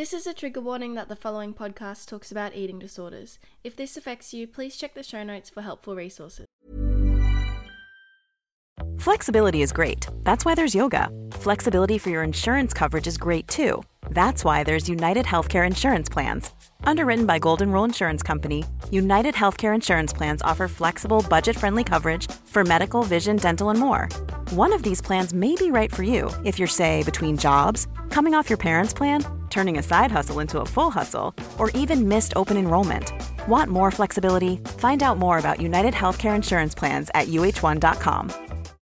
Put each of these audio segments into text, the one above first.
This is a trigger warning that the following podcast talks about eating disorders. If this affects you, please check the show notes for helpful resources. Flexibility is great. That's why there's yoga. Flexibility for your insurance coverage is great too. That's why there's United Healthcare Insurance Plans. Underwritten by Golden Rule Insurance Company, United Healthcare Insurance Plans offer flexible, budget friendly coverage for medical, vision, dental, and more. One of these plans may be right for you if you're, say, between jobs, coming off your parents' plan, turning a side hustle into a full hustle, or even missed open enrollment. Want more flexibility? Find out more about United Healthcare Insurance Plans at uh1.com.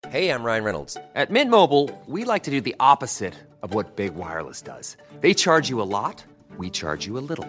Hey, I'm Ryan Reynolds. At Mint Mobile, we like to do the opposite of what Big Wireless does. They charge you a lot, we charge you a little.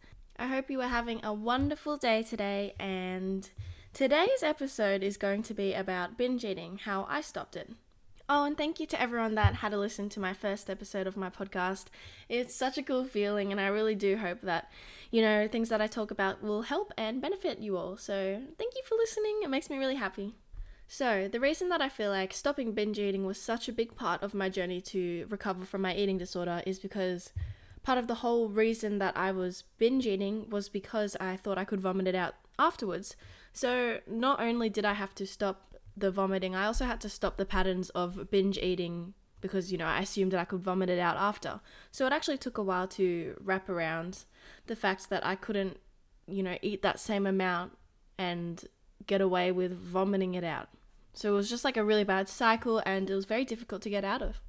I hope you are having a wonderful day today, and today's episode is going to be about binge eating, how I stopped it. Oh, and thank you to everyone that had a listen to my first episode of my podcast. It's such a cool feeling, and I really do hope that, you know, things that I talk about will help and benefit you all. So, thank you for listening. It makes me really happy. So, the reason that I feel like stopping binge eating was such a big part of my journey to recover from my eating disorder is because part of the whole reason that I was binge eating was because I thought I could vomit it out afterwards. So, not only did I have to stop the vomiting, I also had to stop the patterns of binge eating because, you know, I assumed that I could vomit it out after. So, it actually took a while to wrap around the fact that I couldn't, you know, eat that same amount and get away with vomiting it out. So it was just like a really bad cycle and it was very difficult to get out of.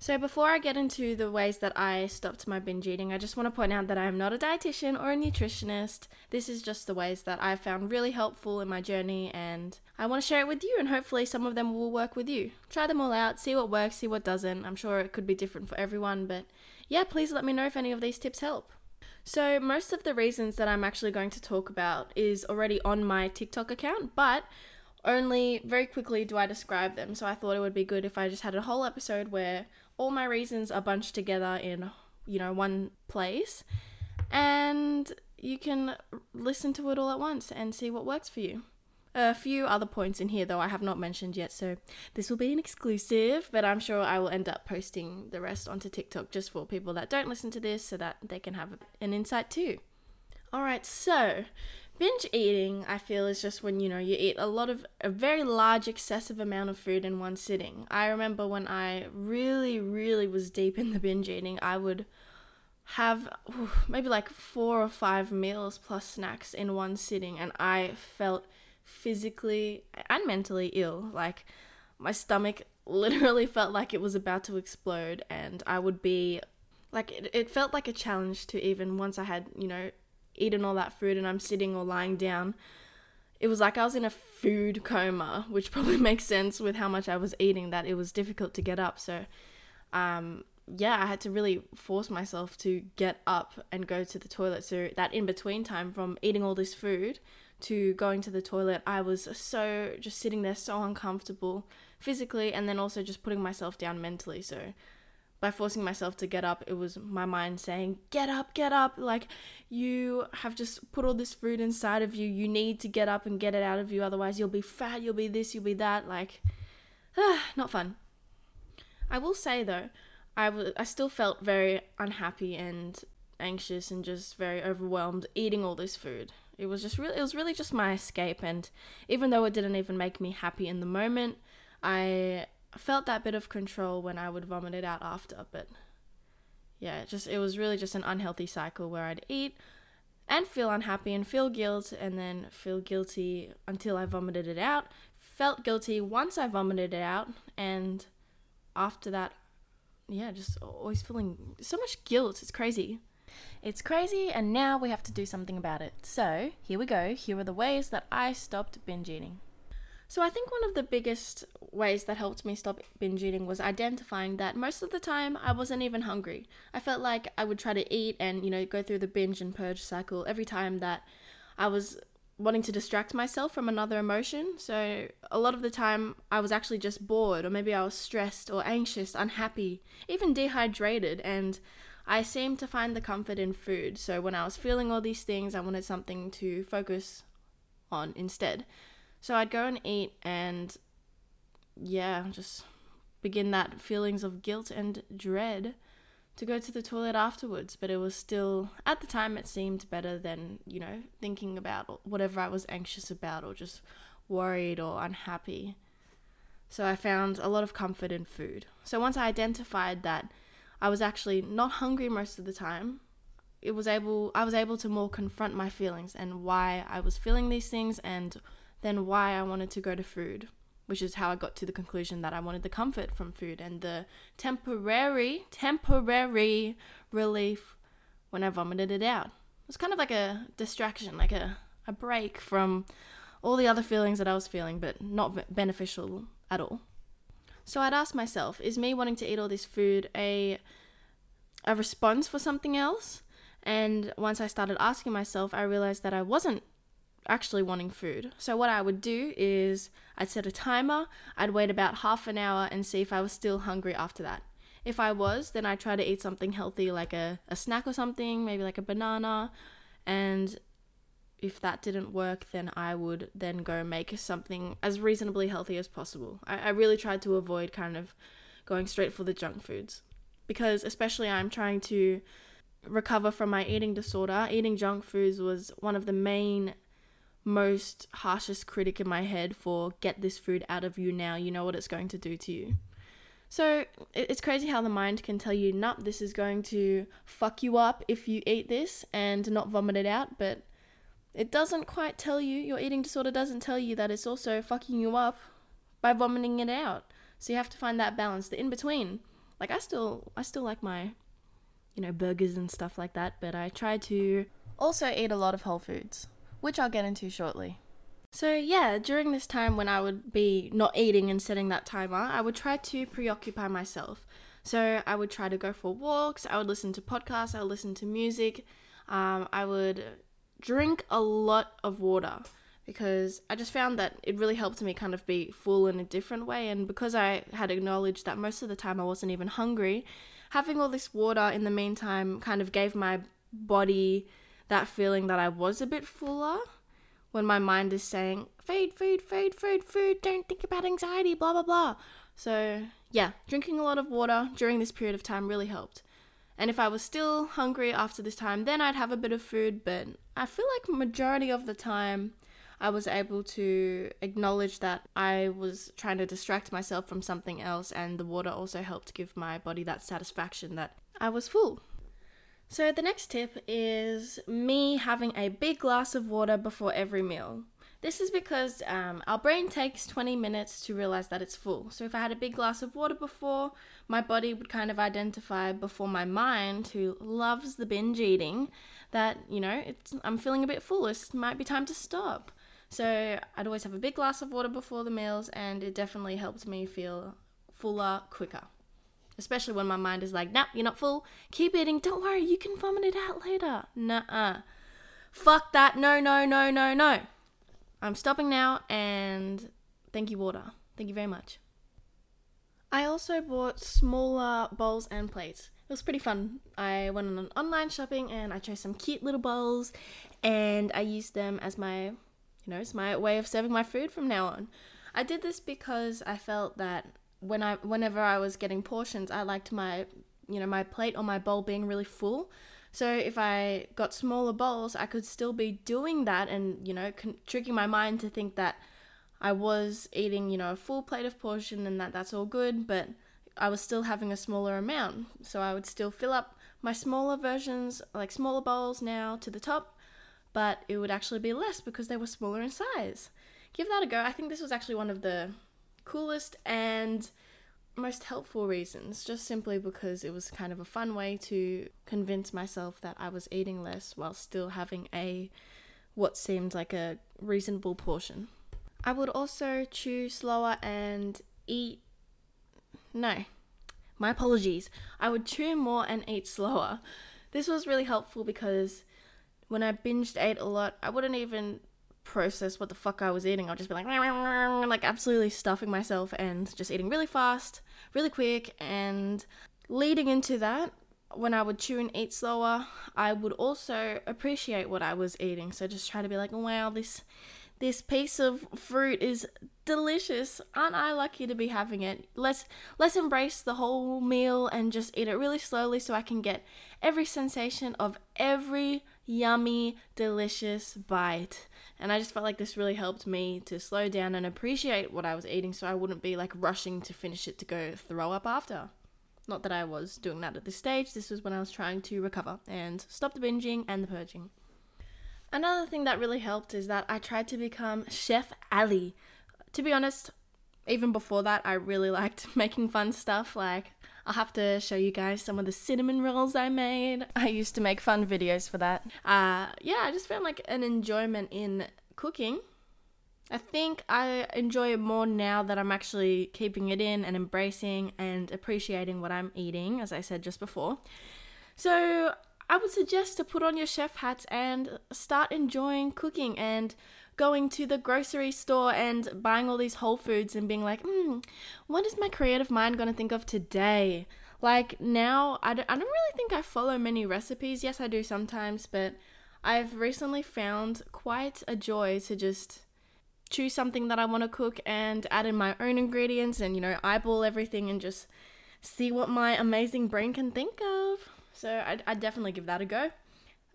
So before I get into the ways that I stopped my binge eating, I just want to point out that I am not a dietitian or a nutritionist. This is just the ways that I found really helpful in my journey and I want to share it with you and hopefully some of them will work with you. Try them all out, see what works, see what doesn't. I'm sure it could be different for everyone, but yeah, please let me know if any of these tips help. So, most of the reasons that I'm actually going to talk about is already on my TikTok account, but only very quickly do I describe them. So I thought it would be good if I just had a whole episode where all my reasons are bunched together in, you know, one place and you can listen to it all at once and see what works for you. A few other points in here, though, I have not mentioned yet, so this will be an exclusive, but I'm sure I will end up posting the rest onto TikTok just for people that don't listen to this so that they can have an insight too. Alright, so binge eating i feel is just when you know you eat a lot of a very large excessive amount of food in one sitting. I remember when i really really was deep in the binge eating i would have maybe like four or five meals plus snacks in one sitting and i felt physically and mentally ill. Like my stomach literally felt like it was about to explode and i would be like it, it felt like a challenge to even once i had you know eaten all that food and I'm sitting or lying down, it was like I was in a food coma, which probably makes sense with how much I was eating, that it was difficult to get up. So, um, yeah, I had to really force myself to get up and go to the toilet. So, that in between time from eating all this food to going to the toilet, I was so just sitting there so uncomfortable physically and then also just putting myself down mentally. So, by forcing myself to get up, it was my mind saying, Get up, get up. Like, you have just put all this food inside of you. You need to get up and get it out of you. Otherwise, you'll be fat, you'll be this, you'll be that. Like, ah, not fun. I will say, though, I, w- I still felt very unhappy and anxious and just very overwhelmed eating all this food. It was just really, it was really just my escape. And even though it didn't even make me happy in the moment, I felt that bit of control when I would vomit it out after, but yeah, it just it was really just an unhealthy cycle where I'd eat and feel unhappy and feel guilt and then feel guilty until I vomited it out. Felt guilty once I vomited it out and after that yeah, just always feeling so much guilt. It's crazy. It's crazy and now we have to do something about it. So, here we go. Here are the ways that I stopped binge eating. So I think one of the biggest ways that helped me stop binge eating was identifying that most of the time I wasn't even hungry. I felt like I would try to eat and, you know, go through the binge and purge cycle every time that I was wanting to distract myself from another emotion. So a lot of the time I was actually just bored or maybe I was stressed or anxious, unhappy, even dehydrated and I seemed to find the comfort in food. So when I was feeling all these things, I wanted something to focus on instead. So I'd go and eat and yeah, just begin that feelings of guilt and dread to go to the toilet afterwards, but it was still at the time it seemed better than, you know, thinking about whatever I was anxious about or just worried or unhappy. So I found a lot of comfort in food. So once I identified that I was actually not hungry most of the time, it was able I was able to more confront my feelings and why I was feeling these things and then why I wanted to go to food, which is how I got to the conclusion that I wanted the comfort from food and the temporary, temporary relief when I vomited it out. It was kind of like a distraction, like a, a break from all the other feelings that I was feeling, but not beneficial at all. So I'd ask myself, is me wanting to eat all this food a a response for something else? And once I started asking myself, I realized that I wasn't actually wanting food. So what I would do is I'd set a timer, I'd wait about half an hour and see if I was still hungry after that. If I was, then I'd try to eat something healthy like a, a snack or something, maybe like a banana. And if that didn't work, then I would then go make something as reasonably healthy as possible. I, I really tried to avoid kind of going straight for the junk foods. Because especially I'm trying to recover from my eating disorder, eating junk foods was one of the main most harshest critic in my head for get this food out of you now, you know what it's going to do to you. So it's crazy how the mind can tell you, nope, this is going to fuck you up if you eat this and not vomit it out, but it doesn't quite tell you, your eating disorder doesn't tell you that it's also fucking you up by vomiting it out. So you have to find that balance, the in between. Like I still I still like my you know burgers and stuff like that, but I try to also eat a lot of whole foods which I'll get into shortly. So, yeah, during this time when I would be not eating and setting that timer, I would try to preoccupy myself. So, I would try to go for walks, I would listen to podcasts, I would listen to music, um, I would drink a lot of water because I just found that it really helped me kind of be full in a different way. And because I had acknowledged that most of the time I wasn't even hungry, having all this water in the meantime kind of gave my body that feeling that I was a bit fuller when my mind is saying, food, food, food, food, food, don't think about anxiety, blah, blah, blah. So, yeah, drinking a lot of water during this period of time really helped. And if I was still hungry after this time, then I'd have a bit of food, but I feel like majority of the time I was able to acknowledge that I was trying to distract myself from something else and the water also helped give my body that satisfaction that I was full. So, the next tip is me having a big glass of water before every meal. This is because um, our brain takes 20 minutes to realize that it's full. So, if I had a big glass of water before, my body would kind of identify before my mind, who loves the binge eating, that, you know, I'm feeling a bit full. It might be time to stop. So, I'd always have a big glass of water before the meals, and it definitely helped me feel fuller quicker especially when my mind is like, nah, you're not full. Keep eating. Don't worry, you can vomit it out later. Nah, fuck that. No, no, no, no, no. I'm stopping now, and thank you, water. Thank you very much. I also bought smaller bowls and plates. It was pretty fun. I went on an online shopping and I chose some cute little bowls and I used them as my, you know, it's my way of serving my food from now on. I did this because I felt that when I whenever I was getting portions, I liked my you know my plate or my bowl being really full. So if I got smaller bowls, I could still be doing that and you know con- tricking my mind to think that I was eating you know a full plate of portion and that that's all good, but I was still having a smaller amount. So I would still fill up my smaller versions, like smaller bowls now to the top, but it would actually be less because they were smaller in size. Give that a go. I think this was actually one of the coolest and most helpful reasons, just simply because it was kind of a fun way to convince myself that I was eating less while still having a what seemed like a reasonable portion. I would also chew slower and eat. No, my apologies. I would chew more and eat slower. This was really helpful because when I binged ate a lot, I wouldn't even process what the fuck I was eating. I'd just be like, like absolutely stuffing myself and just eating really fast, really quick. And leading into that, when I would chew and eat slower, I would also appreciate what I was eating. So just try to be like, wow, this this piece of fruit is delicious. Aren't I lucky to be having it? Let's let's embrace the whole meal and just eat it really slowly so I can get every sensation of every yummy, delicious bite. And I just felt like this really helped me to slow down and appreciate what I was eating so I wouldn't be like rushing to finish it to go throw up after. Not that I was doing that at this stage, this was when I was trying to recover and stop the binging and the purging. Another thing that really helped is that I tried to become Chef Ally. To be honest, even before that, I really liked making fun stuff. Like, I'll have to show you guys some of the cinnamon rolls I made. I used to make fun videos for that. Uh, yeah, I just found like an enjoyment in cooking. I think I enjoy it more now that I'm actually keeping it in and embracing and appreciating what I'm eating, as I said just before. So, I would suggest to put on your chef hats and start enjoying cooking and going to the grocery store and buying all these whole foods and being like, hmm, what is my creative mind going to think of today? Like now, I don't, I don't really think I follow many recipes. Yes, I do sometimes, but I've recently found quite a joy to just choose something that I want to cook and add in my own ingredients and, you know, eyeball everything and just see what my amazing brain can think of. So I'd, I'd definitely give that a go.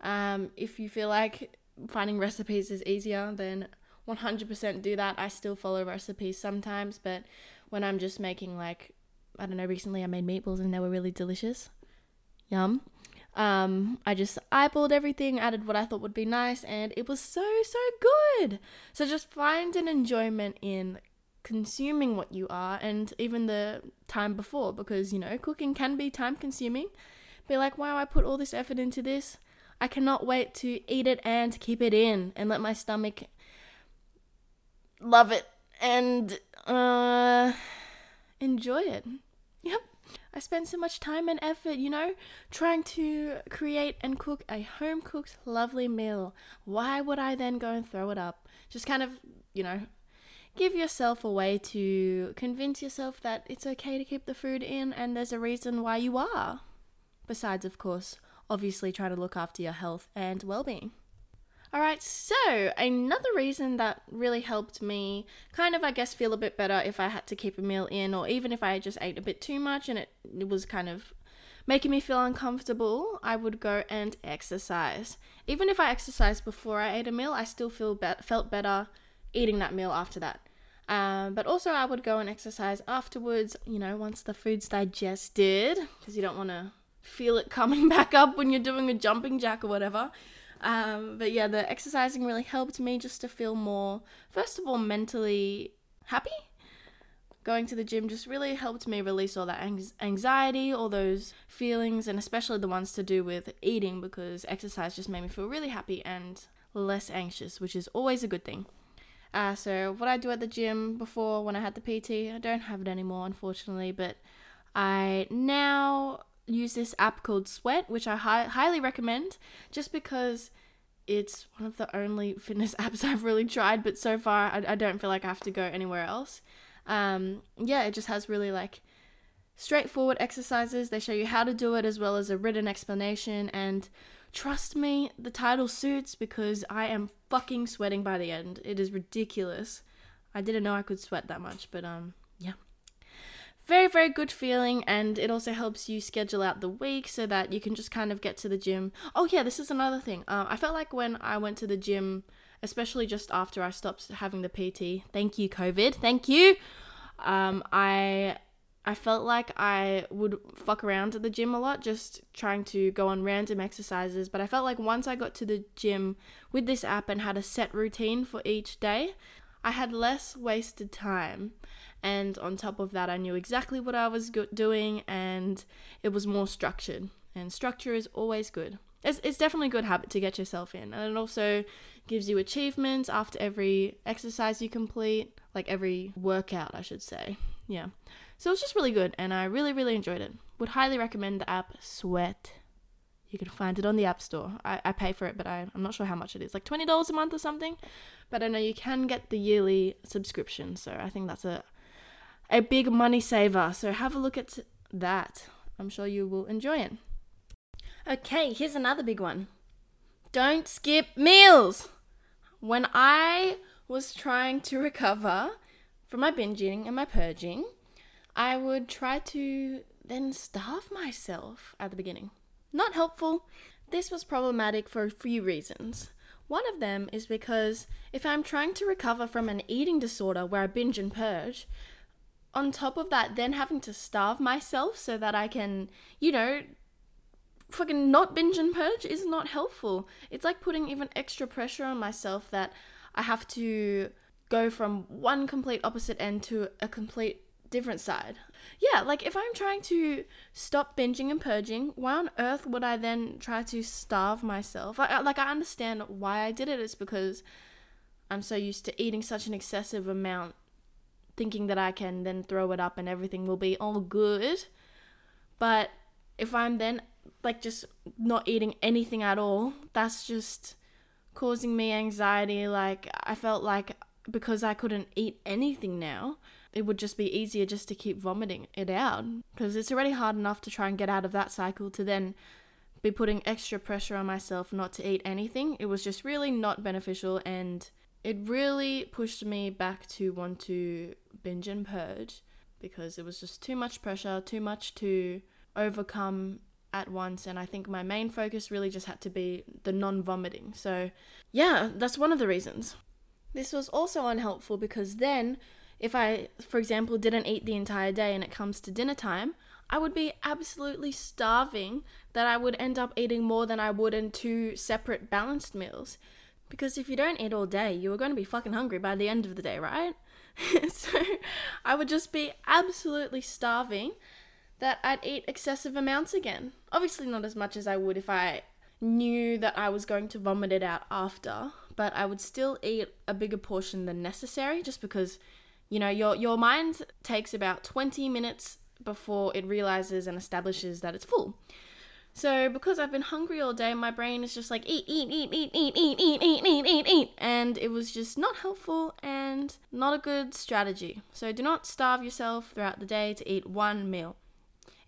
Um, if you feel like finding recipes is easier, then 100% do that. I still follow recipes sometimes, but when I'm just making like, I don't know, recently I made meatballs and they were really delicious. Yum. Um, I just eyeballed everything, added what I thought would be nice, and it was so, so good. So just find an enjoyment in consuming what you are and even the time before because, you know, cooking can be time consuming be like, wow, I put all this effort into this. I cannot wait to eat it and keep it in and let my stomach love it and uh, enjoy it. Yep. I spend so much time and effort, you know, trying to create and cook a home cooked, lovely meal. Why would I then go and throw it up? Just kind of, you know, give yourself a way to convince yourself that it's okay to keep the food in and there's a reason why you are besides, of course, obviously trying to look after your health and well being. Alright, so another reason that really helped me kind of, I guess, feel a bit better if I had to keep a meal in, or even if I just ate a bit too much and it, it was kind of making me feel uncomfortable, I would go and exercise. Even if I exercised before I ate a meal, I still feel be- felt better eating that meal after that. Um, but also, I would go and exercise afterwards, you know, once the food's digested, because you don't want to feel it coming back up when you're doing a jumping jack or whatever. Um, but yeah, the exercising really helped me just to feel more, first of all, mentally happy. Going to the gym just really helped me release all that anxiety, all those feelings, and especially the ones to do with eating because exercise just made me feel really happy and less anxious, which is always a good thing. Uh, so, what I do at the gym before when I had the PT, I don't have it anymore, unfortunately, but I now use this app called Sweat, which I hi- highly recommend just because it's one of the only fitness apps I've really tried, but so far I, I don't feel like I have to go anywhere else. Um, yeah, it just has really like straightforward exercises. They show you how to do it as well as a written explanation. And trust me, the title suits because I am fucking sweating by the end. It is ridiculous. I didn't know I could sweat that much, but um, very very good feeling and it also helps you schedule out the week so that you can just kind of get to the gym. Oh yeah this is another thing. Um, i felt like when i went to the gym especially just after i stopped having the pt thank you covid thank you um, i i felt like i would fuck around at the gym a lot just trying to go on random exercises but i felt like once i got to the gym with this app and had a set routine for each day i had less wasted time and on top of that, I knew exactly what I was doing, and it was more structured. And structure is always good. it's, it's definitely a good habit to get yourself in. And it also gives you achievements after every exercise you complete, like every workout, I should say. Yeah. So it's just really good, and I really, really enjoyed it. Would highly recommend the app Sweat. You can find it on the App Store. I, I pay for it, but I, I'm not sure how much it is. Like $20 a month or something. But I know you can get the yearly subscription, so I think that's a a big money saver. So have a look at that. I'm sure you will enjoy it. Okay, here's another big one. Don't skip meals. When I was trying to recover from my binging and my purging, I would try to then starve myself at the beginning. Not helpful. This was problematic for a few reasons. One of them is because if I'm trying to recover from an eating disorder where I binge and purge, on top of that, then having to starve myself so that I can, you know, fucking not binge and purge is not helpful. It's like putting even extra pressure on myself that I have to go from one complete opposite end to a complete different side. Yeah, like if I'm trying to stop binging and purging, why on earth would I then try to starve myself? I, like I understand why I did it. It's because I'm so used to eating such an excessive amount, thinking that I can then throw it up and everything will be all good. But if I'm then like just not eating anything at all, that's just causing me anxiety. Like I felt like because I couldn't eat anything now, it would just be easier just to keep vomiting it out because it's already hard enough to try and get out of that cycle to then be putting extra pressure on myself not to eat anything. It was just really not beneficial and it really pushed me back to want to binge and purge because it was just too much pressure, too much to overcome at once and I think my main focus really just had to be the non-vomiting. So, yeah, that's one of the reasons. This was also unhelpful because then if I, for example, didn't eat the entire day and it comes to dinner time, I would be absolutely starving that I would end up eating more than I would in two separate balanced meals. Because if you don't eat all day, you are going to be fucking hungry by the end of the day, right? so I would just be absolutely starving that I'd eat excessive amounts again. Obviously, not as much as I would if I knew that I was going to vomit it out after, but I would still eat a bigger portion than necessary just because you know, your your mind takes about 20 minutes before it realizes and establishes that it's full. So because I've been hungry all day, my brain is just like eat, eat, eat, eat, eat, eat, eat, eat, eat, eat, eat, and it was just not helpful and not a good strategy. So do not starve yourself throughout the day to eat one meal.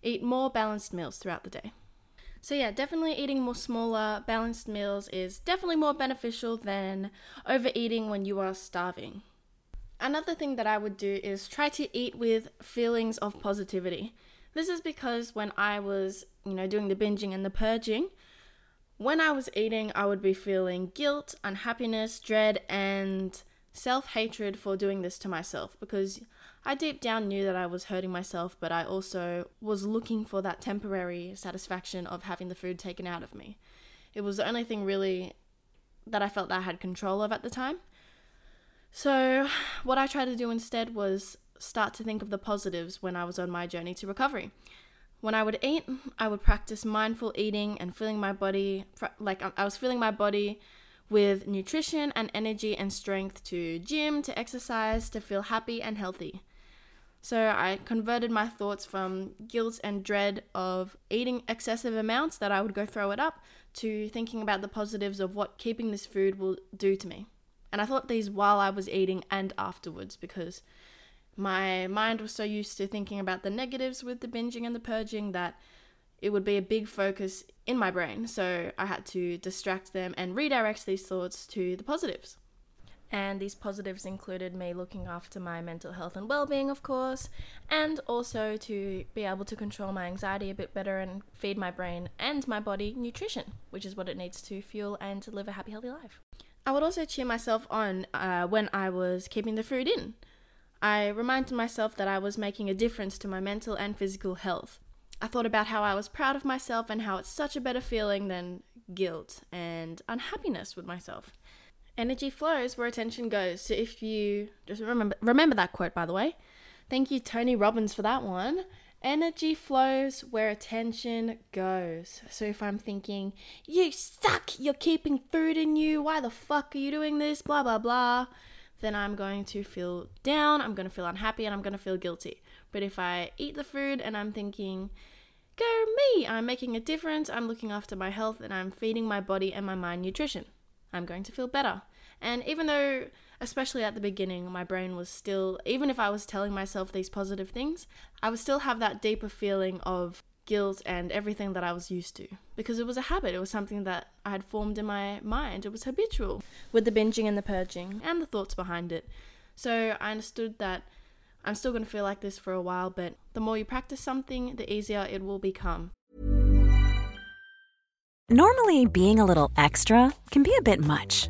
Eat more balanced meals throughout the day. So yeah, definitely eating more smaller, balanced meals is definitely more beneficial than overeating when you are starving. Another thing that I would do is try to eat with feelings of positivity. This is because when I was, you know, doing the binging and the purging, when I was eating, I would be feeling guilt, unhappiness, dread, and self hatred for doing this to myself because I deep down knew that I was hurting myself, but I also was looking for that temporary satisfaction of having the food taken out of me. It was the only thing really that I felt that I had control of at the time. So, what I tried to do instead was start to think of the positives when I was on my journey to recovery. When I would eat, I would practice mindful eating and filling my body, like I was filling my body with nutrition and energy and strength to gym, to exercise, to feel happy and healthy. So I converted my thoughts from guilt and dread of eating excessive amounts that I would go throw it up to thinking about the positives of what keeping this food will do to me. And I thought these while I was eating and afterwards because my mind was so used to thinking about the negatives with the binging and the purging that it would be a big focus in my brain. So I had to distract them and redirect these thoughts to the positives. And these positives included me looking after my mental health and well being, of course, and also to be able to control my anxiety a bit better and feed my brain and my body nutrition, which is what it needs to fuel and to live a happy, healthy life. I would also cheer myself on uh, when I was keeping the food in. I reminded myself that I was making a difference to my mental and physical health. I thought about how I was proud of myself and how it's such a better feeling than guilt and unhappiness with myself. Energy flows where attention goes. So if you just remember remember that quote by the way. Thank you Tony Robbins for that one. Energy flows where attention goes. So if I'm thinking, you suck, you're keeping food in you, why the fuck are you doing this, blah, blah, blah, then I'm going to feel down, I'm going to feel unhappy, and I'm going to feel guilty. But if I eat the food and I'm thinking, go me, I'm making a difference, I'm looking after my health, and I'm feeding my body and my mind nutrition, I'm going to feel better. And even though especially at the beginning, my brain was still, even if I was telling myself these positive things, I would still have that deeper feeling of guilt and everything that I was used to because it was a habit. It was something that I had formed in my mind. It was habitual with the binging and the purging and the thoughts behind it. So I understood that I'm still going to feel like this for a while, but the more you practice something, the easier it will become. Normally, being a little extra can be a bit much.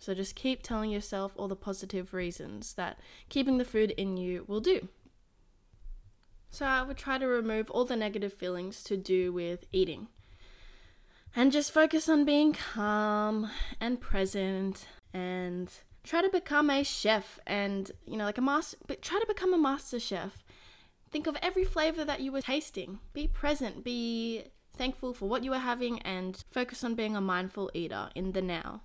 So just keep telling yourself all the positive reasons that keeping the food in you will do. So I would try to remove all the negative feelings to do with eating. And just focus on being calm and present and try to become a chef and, you know, like a master, but try to become a master chef. Think of every flavor that you were tasting. Be present, be thankful for what you are having, and focus on being a mindful eater in the now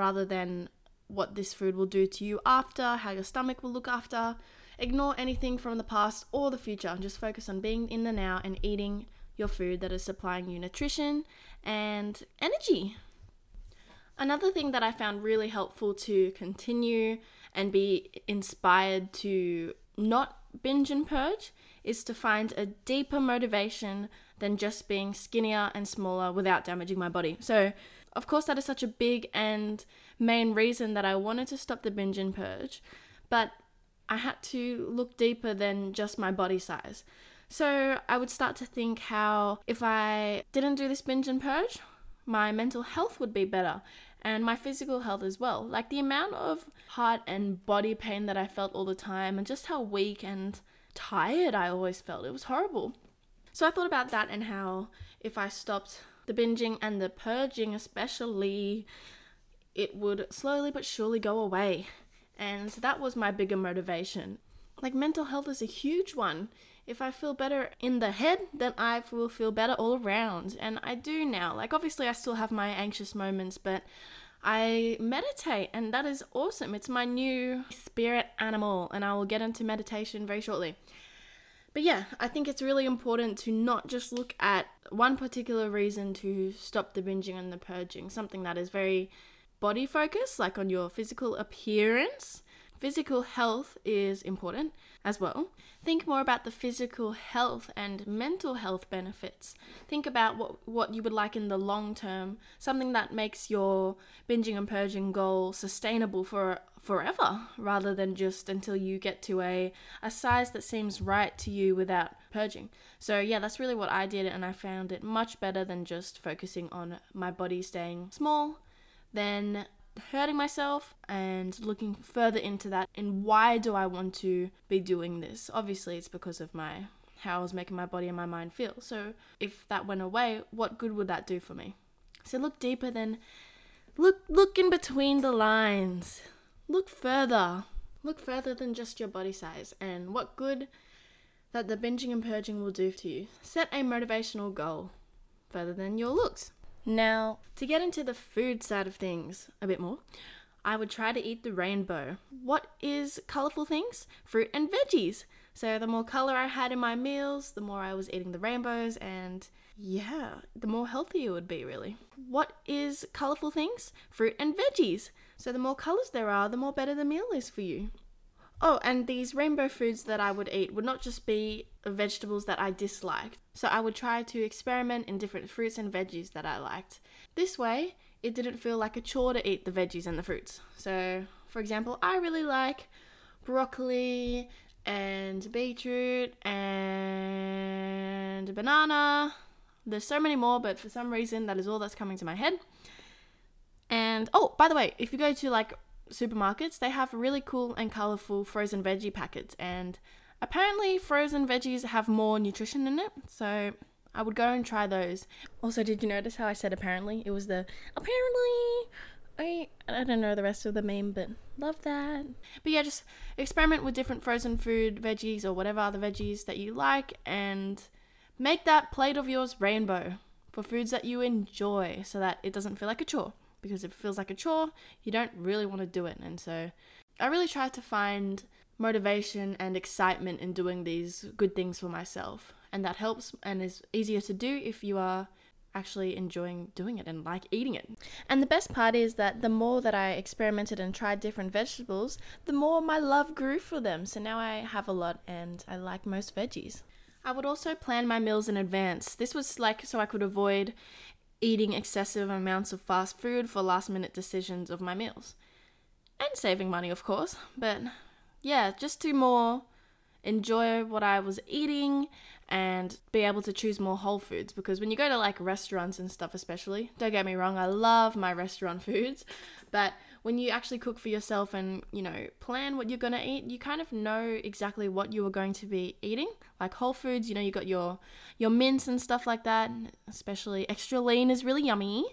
rather than what this food will do to you after, how your stomach will look after. Ignore anything from the past or the future and just focus on being in the now and eating your food that is supplying you nutrition and energy. Another thing that I found really helpful to continue and be inspired to not binge and purge is to find a deeper motivation than just being skinnier and smaller without damaging my body. So, of course, that is such a big and main reason that I wanted to stop the binge and purge, but I had to look deeper than just my body size. So I would start to think how if I didn't do this binge and purge, my mental health would be better and my physical health as well. Like the amount of heart and body pain that I felt all the time, and just how weak and tired I always felt. It was horrible. So I thought about that and how if I stopped the binging and the purging, especially, it would slowly but surely go away. And that was my bigger motivation. Like, mental health is a huge one. If I feel better in the head, then I will feel better all around. And I do now. Like, obviously, I still have my anxious moments, but I meditate, and that is awesome. It's my new spirit animal, and I will get into meditation very shortly. But yeah, I think it's really important to not just look at one particular reason to stop the binging and the purging, something that is very body focused, like on your physical appearance. Physical health is important as well. Think more about the physical health and mental health benefits. Think about what, what you would like in the long term, something that makes your binging and purging goal sustainable for forever rather than just until you get to a, a size that seems right to you without purging. So, yeah, that's really what I did, and I found it much better than just focusing on my body staying small. Then hurting myself and looking further into that and why do I want to be doing this? Obviously, it's because of my how I was making my body and my mind feel. So, if that went away, what good would that do for me? So look deeper than look look in between the lines. Look further. Look further than just your body size and what good that the binging and purging will do to you. Set a motivational goal further than your looks. Now, to get into the food side of things a bit more, I would try to eat the rainbow. What is colorful things? Fruit and veggies. So the more color I had in my meals, the more I was eating the rainbows, and yeah, the more healthy it would be, really. What is colorful things? Fruit and veggies. So the more colors there are, the more better the meal is for you. Oh, and these rainbow foods that I would eat would not just be vegetables that I disliked. So I would try to experiment in different fruits and veggies that I liked. This way, it didn't feel like a chore to eat the veggies and the fruits. So, for example, I really like broccoli and beetroot and banana. There's so many more, but for some reason, that is all that's coming to my head. And oh, by the way, if you go to like supermarkets, they have really cool and colorful frozen veggie packets. And apparently, frozen veggies have more nutrition in it. So I would go and try those. Also, did you notice how I said apparently? It was the apparently. I, I don't know the rest of the meme, but love that. But yeah, just experiment with different frozen food, veggies, or whatever other veggies that you like, and make that plate of yours rainbow for foods that you enjoy so that it doesn't feel like a chore because if it feels like a chore, you don't really want to do it. And so I really try to find motivation and excitement in doing these good things for myself. And that helps and is easier to do if you are actually enjoying doing it and like eating it. And the best part is that the more that I experimented and tried different vegetables, the more my love grew for them. So now I have a lot and I like most veggies. I would also plan my meals in advance. This was like so I could avoid eating excessive amounts of fast food for last minute decisions of my meals. And saving money, of course, but yeah, just to more enjoy what I was eating and be able to choose more whole foods because when you go to like restaurants and stuff especially don't get me wrong I love my restaurant foods but when you actually cook for yourself and you know plan what you're going to eat you kind of know exactly what you are going to be eating. Like whole foods you know you got your your mince and stuff like that especially extra lean is really yummy.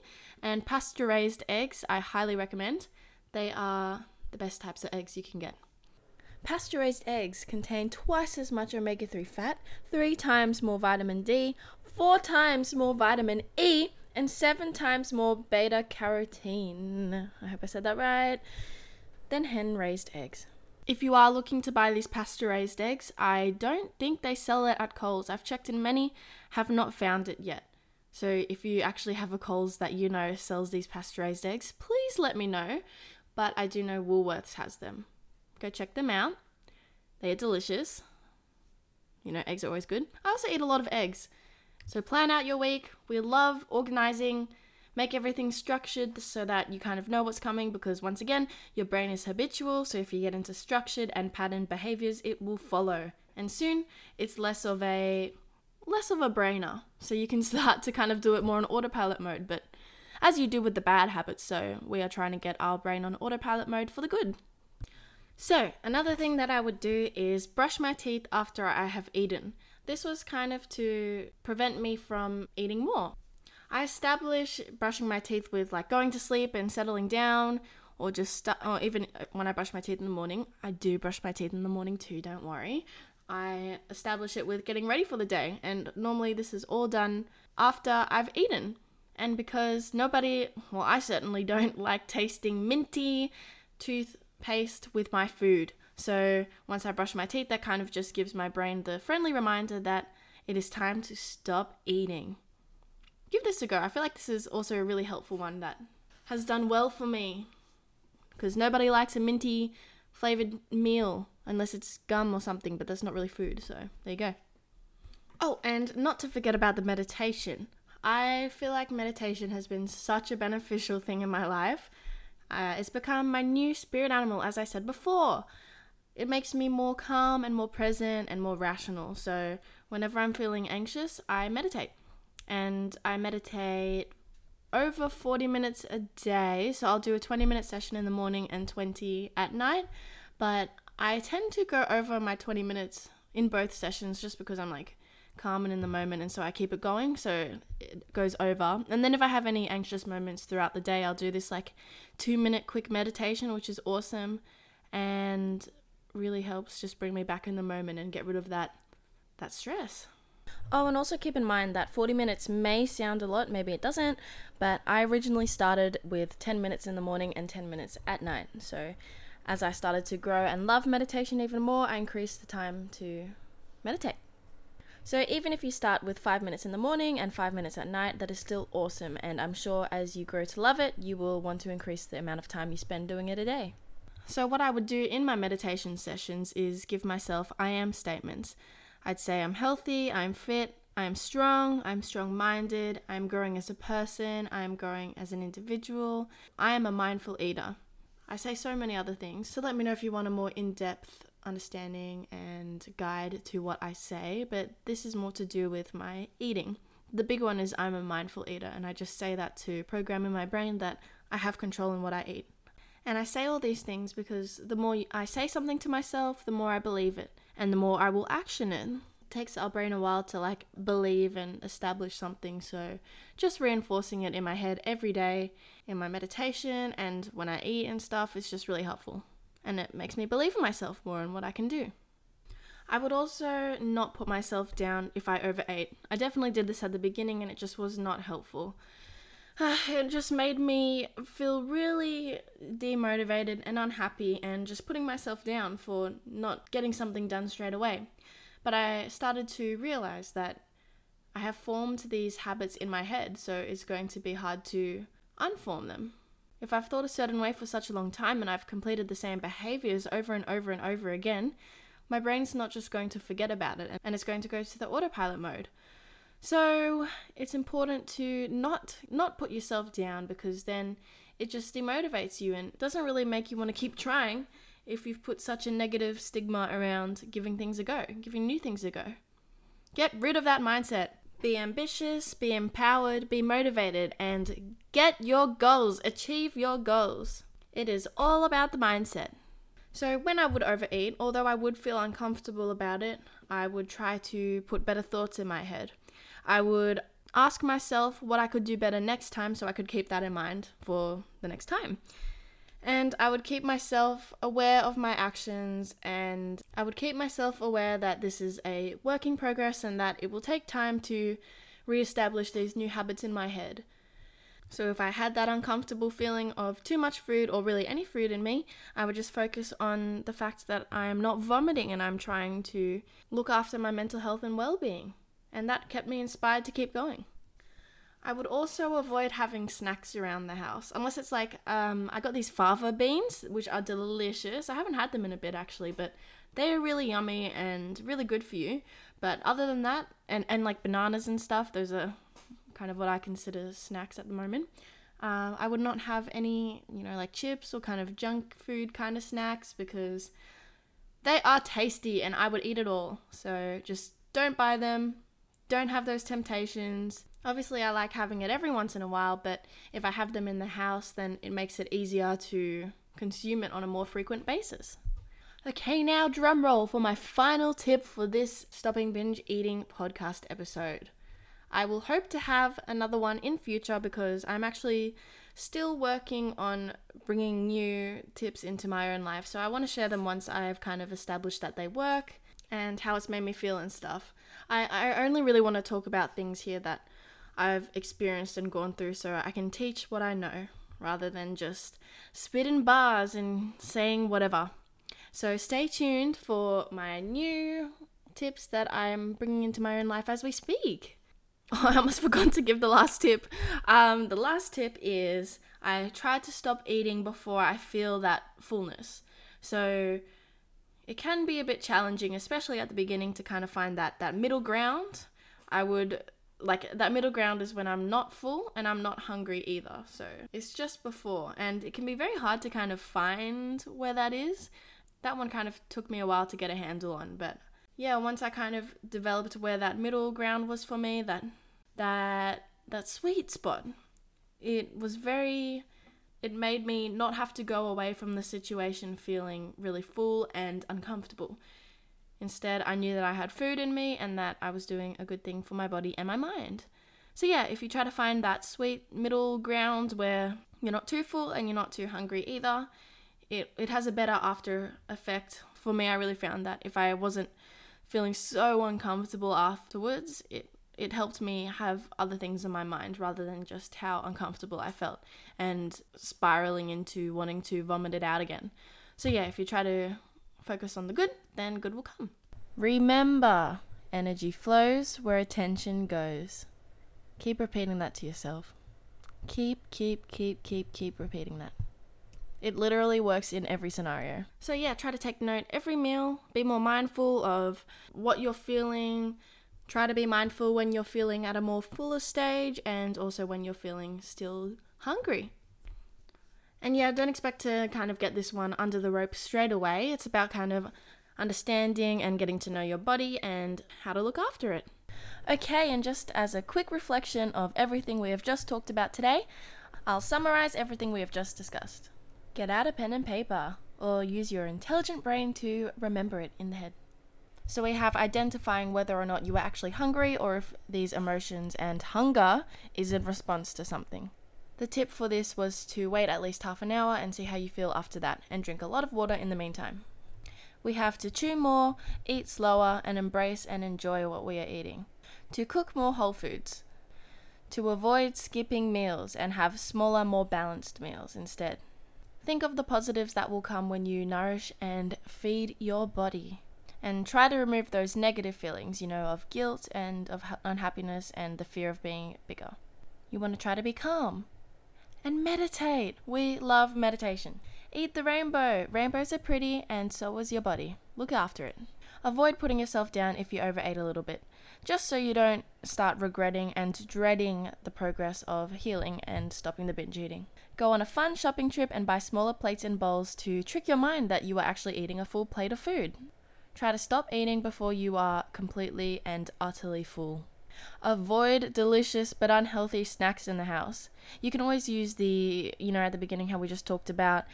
And pasteurized eggs I highly recommend. They are the best types of eggs you can get. Pasture raised eggs contain twice as much omega 3 fat, three times more vitamin D, four times more vitamin E, and seven times more beta carotene. I hope I said that right. Than hen raised eggs. If you are looking to buy these pasture raised eggs, I don't think they sell it at Coles. I've checked in many, have not found it yet. So if you actually have a Coles that you know sells these pasture raised eggs, please let me know. But I do know Woolworths has them. Go check them out. They are delicious. You know, eggs are always good. I also eat a lot of eggs. So plan out your week. We love organizing, make everything structured so that you kind of know what's coming because once again, your brain is habitual, so if you get into structured and patterned behaviors, it will follow. And soon, it's less of a less of a brainer. So you can start to kind of do it more in autopilot mode, but as you do with the bad habits, so we are trying to get our brain on autopilot mode for the good. So, another thing that I would do is brush my teeth after I have eaten. This was kind of to prevent me from eating more. I establish brushing my teeth with like going to sleep and settling down, or just or even uh, when I brush my teeth in the morning. I do brush my teeth in the morning too, don't worry. I establish it with getting ready for the day, and normally this is all done after I've eaten. And because nobody, well, I certainly don't like tasting minty toothpaste with my food. So once I brush my teeth, that kind of just gives my brain the friendly reminder that it is time to stop eating. Give this a go. I feel like this is also a really helpful one that has done well for me. Because nobody likes a minty flavored meal unless it's gum or something, but that's not really food. So there you go. Oh, and not to forget about the meditation. I feel like meditation has been such a beneficial thing in my life. Uh, it's become my new spirit animal, as I said before. It makes me more calm and more present and more rational. So, whenever I'm feeling anxious, I meditate. And I meditate over 40 minutes a day. So, I'll do a 20 minute session in the morning and 20 at night. But I tend to go over my 20 minutes in both sessions just because I'm like, calm and in the moment and so I keep it going so it goes over and then if I have any anxious moments throughout the day I'll do this like 2 minute quick meditation which is awesome and really helps just bring me back in the moment and get rid of that that stress. Oh, and also keep in mind that 40 minutes may sound a lot, maybe it doesn't, but I originally started with 10 minutes in the morning and 10 minutes at night. So as I started to grow and love meditation even more, I increased the time to meditate. So even if you start with five minutes in the morning and five minutes at night, that is still awesome. And I'm sure as you grow to love it, you will want to increase the amount of time you spend doing it a day. So, what I would do in my meditation sessions is give myself I am statements. I'd say I'm healthy, I'm fit, I'm strong, I'm strong minded, I'm growing as a person, I'm growing as an individual, I am a mindful eater. I say so many other things. So, let me know if you want a more in depth understanding and guide to what I say, but this is more to do with my eating. The big one is I'm a mindful eater, and I just say that to program in my brain that I have control in what I eat. And I say all these things because the more I say something to myself, the more I believe it, and the more I will action it. It takes our brain a while to like believe and establish something, so just reinforcing it in my head every day in my meditation and when I eat and stuff is just really helpful and it makes me believe in myself more and what I can do. I would also not put myself down if I overate. I definitely did this at the beginning and it just was not helpful. It just made me feel really demotivated and unhappy and just putting myself down for not getting something done straight away. But I started to realize that I have formed these habits in my head, so it's going to be hard to unform them. If I've thought a certain way for such a long time and I've completed the same behaviors over and over and over again, my brain's not just going to forget about it and it's going to go to the autopilot mode. So, it's important to not not put yourself down because then it just demotivates you and doesn't really make you want to keep trying if you've put such a negative stigma around giving things a go, giving new things a go. Get rid of that mindset. Be ambitious, be empowered, be motivated, and get your goals, achieve your goals. It is all about the mindset. So, when I would overeat, although I would feel uncomfortable about it, I would try to put better thoughts in my head. I would ask myself what I could do better next time so I could keep that in mind for the next time. And I would keep myself aware of my actions and I would keep myself aware that this is a work in progress and that it will take time to re-establish these new habits in my head. So if I had that uncomfortable feeling of too much food or really any food in me, I would just focus on the fact that I am not vomiting and I'm trying to look after my mental health and well-being. And that kept me inspired to keep going. I would also avoid having snacks around the house, unless it's like um, I got these fava beans, which are delicious. I haven't had them in a bit actually, but they are really yummy and really good for you. But other than that, and, and like bananas and stuff, those are kind of what I consider snacks at the moment. Um, I would not have any, you know, like chips or kind of junk food kind of snacks because they are tasty and I would eat it all. So just don't buy them. Don't have those temptations. Obviously, I like having it every once in a while, but if I have them in the house, then it makes it easier to consume it on a more frequent basis. Okay, now drum roll for my final tip for this Stopping Binge Eating podcast episode. I will hope to have another one in future because I'm actually still working on bringing new tips into my own life. So I want to share them once I've kind of established that they work and how it's made me feel and stuff. I, I only really want to talk about things here that I've experienced and gone through so I can teach what I know rather than just spitting bars and saying whatever. So stay tuned for my new tips that I'm bringing into my own life as we speak. Oh, I almost forgot to give the last tip. Um, the last tip is I try to stop eating before I feel that fullness. So it can be a bit challenging, especially at the beginning, to kind of find that that middle ground. I would like that middle ground is when I'm not full and I'm not hungry either. So it's just before, and it can be very hard to kind of find where that is. That one kind of took me a while to get a handle on, but yeah, once I kind of developed where that middle ground was for me, that that that sweet spot, it was very it made me not have to go away from the situation feeling really full and uncomfortable. Instead, I knew that I had food in me and that I was doing a good thing for my body and my mind. So, yeah, if you try to find that sweet middle ground where you're not too full and you're not too hungry either, it, it has a better after effect. For me, I really found that if I wasn't feeling so uncomfortable afterwards, it, it helped me have other things in my mind rather than just how uncomfortable I felt and spiraling into wanting to vomit it out again. So, yeah, if you try to focus on the good, then good will come. Remember, energy flows where attention goes. Keep repeating that to yourself. Keep, keep, keep, keep, keep repeating that. It literally works in every scenario. So, yeah, try to take note every meal. Be more mindful of what you're feeling. Try to be mindful when you're feeling at a more fuller stage and also when you're feeling still hungry. And yeah, don't expect to kind of get this one under the rope straight away. It's about kind of understanding and getting to know your body and how to look after it. Okay, and just as a quick reflection of everything we have just talked about today, I'll summarize everything we have just discussed. Get out a pen and paper, or use your intelligent brain to remember it in the head. So we have identifying whether or not you are actually hungry or if these emotions and hunger is in response to something. The tip for this was to wait at least half an hour and see how you feel after that, and drink a lot of water in the meantime. We have to chew more, eat slower, and embrace and enjoy what we are eating to cook more whole foods, to avoid skipping meals and have smaller, more balanced meals instead. Think of the positives that will come when you nourish and feed your body. And try to remove those negative feelings, you know, of guilt and of unhappiness and the fear of being bigger. You want to try to be calm. And meditate. We love meditation. Eat the rainbow. Rainbows are pretty, and so is your body. Look after it. Avoid putting yourself down if you overate a little bit just so you don't start regretting and dreading the progress of healing and stopping the binge eating. Go on a fun shopping trip and buy smaller plates and bowls to trick your mind that you are actually eating a full plate of food. Try to stop eating before you are completely and utterly full. Avoid delicious but unhealthy snacks in the house. You can always use the, you know, at the beginning how we just talked about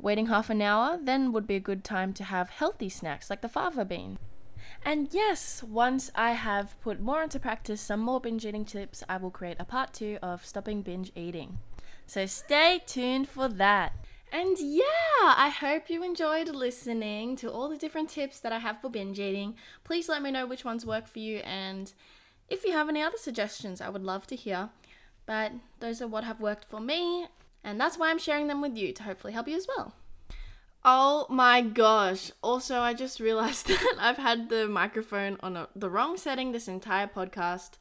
waiting half an hour, then would be a good time to have healthy snacks like the fava bean. And yes, once I have put more into practice some more binge eating tips, I will create a part two of stopping binge eating. So stay tuned for that. And yeah, I hope you enjoyed listening to all the different tips that I have for binge eating. Please let me know which ones work for you, and if you have any other suggestions, I would love to hear. But those are what have worked for me, and that's why I'm sharing them with you to hopefully help you as well. Oh my gosh. Also, I just realized that I've had the microphone on a, the wrong setting this entire podcast.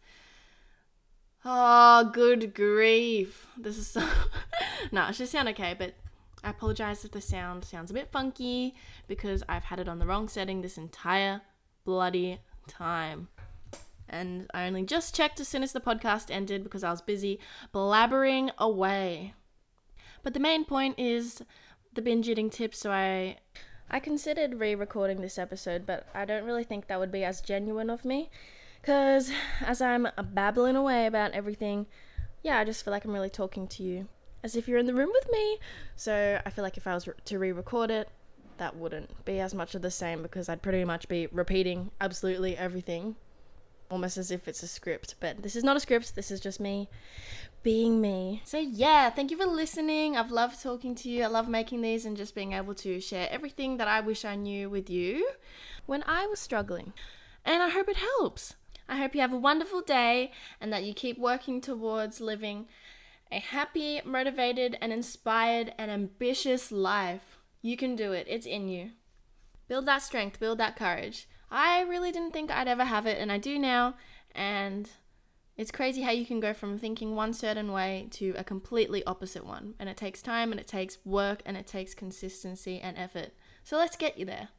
Oh, good grief. This is so. no, it should sound okay, but I apologize if the sound sounds a bit funky because I've had it on the wrong setting this entire bloody time. And I only just checked as soon as the podcast ended because I was busy blabbering away. But the main point is the binge eating tips, so I I considered re-recording this episode, but I don't really think that would be as genuine of me, cause as I'm babbling away about everything, yeah, I just feel like I'm really talking to you as if you're in the room with me. So I feel like if I was to re-record it, that wouldn't be as much of the same because I'd pretty much be repeating absolutely everything almost as if it's a script, but this is not a script, this is just me being me. So, yeah, thank you for listening. I've loved talking to you. I love making these and just being able to share everything that I wish I knew with you when I was struggling. And I hope it helps. I hope you have a wonderful day and that you keep working towards living a happy, motivated, and inspired and ambitious life. You can do it, it's in you. Build that strength, build that courage. I really didn't think I'd ever have it, and I do now. And it's crazy how you can go from thinking one certain way to a completely opposite one. And it takes time, and it takes work, and it takes consistency and effort. So let's get you there.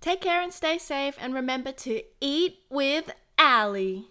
Take care and stay safe, and remember to eat with Ally.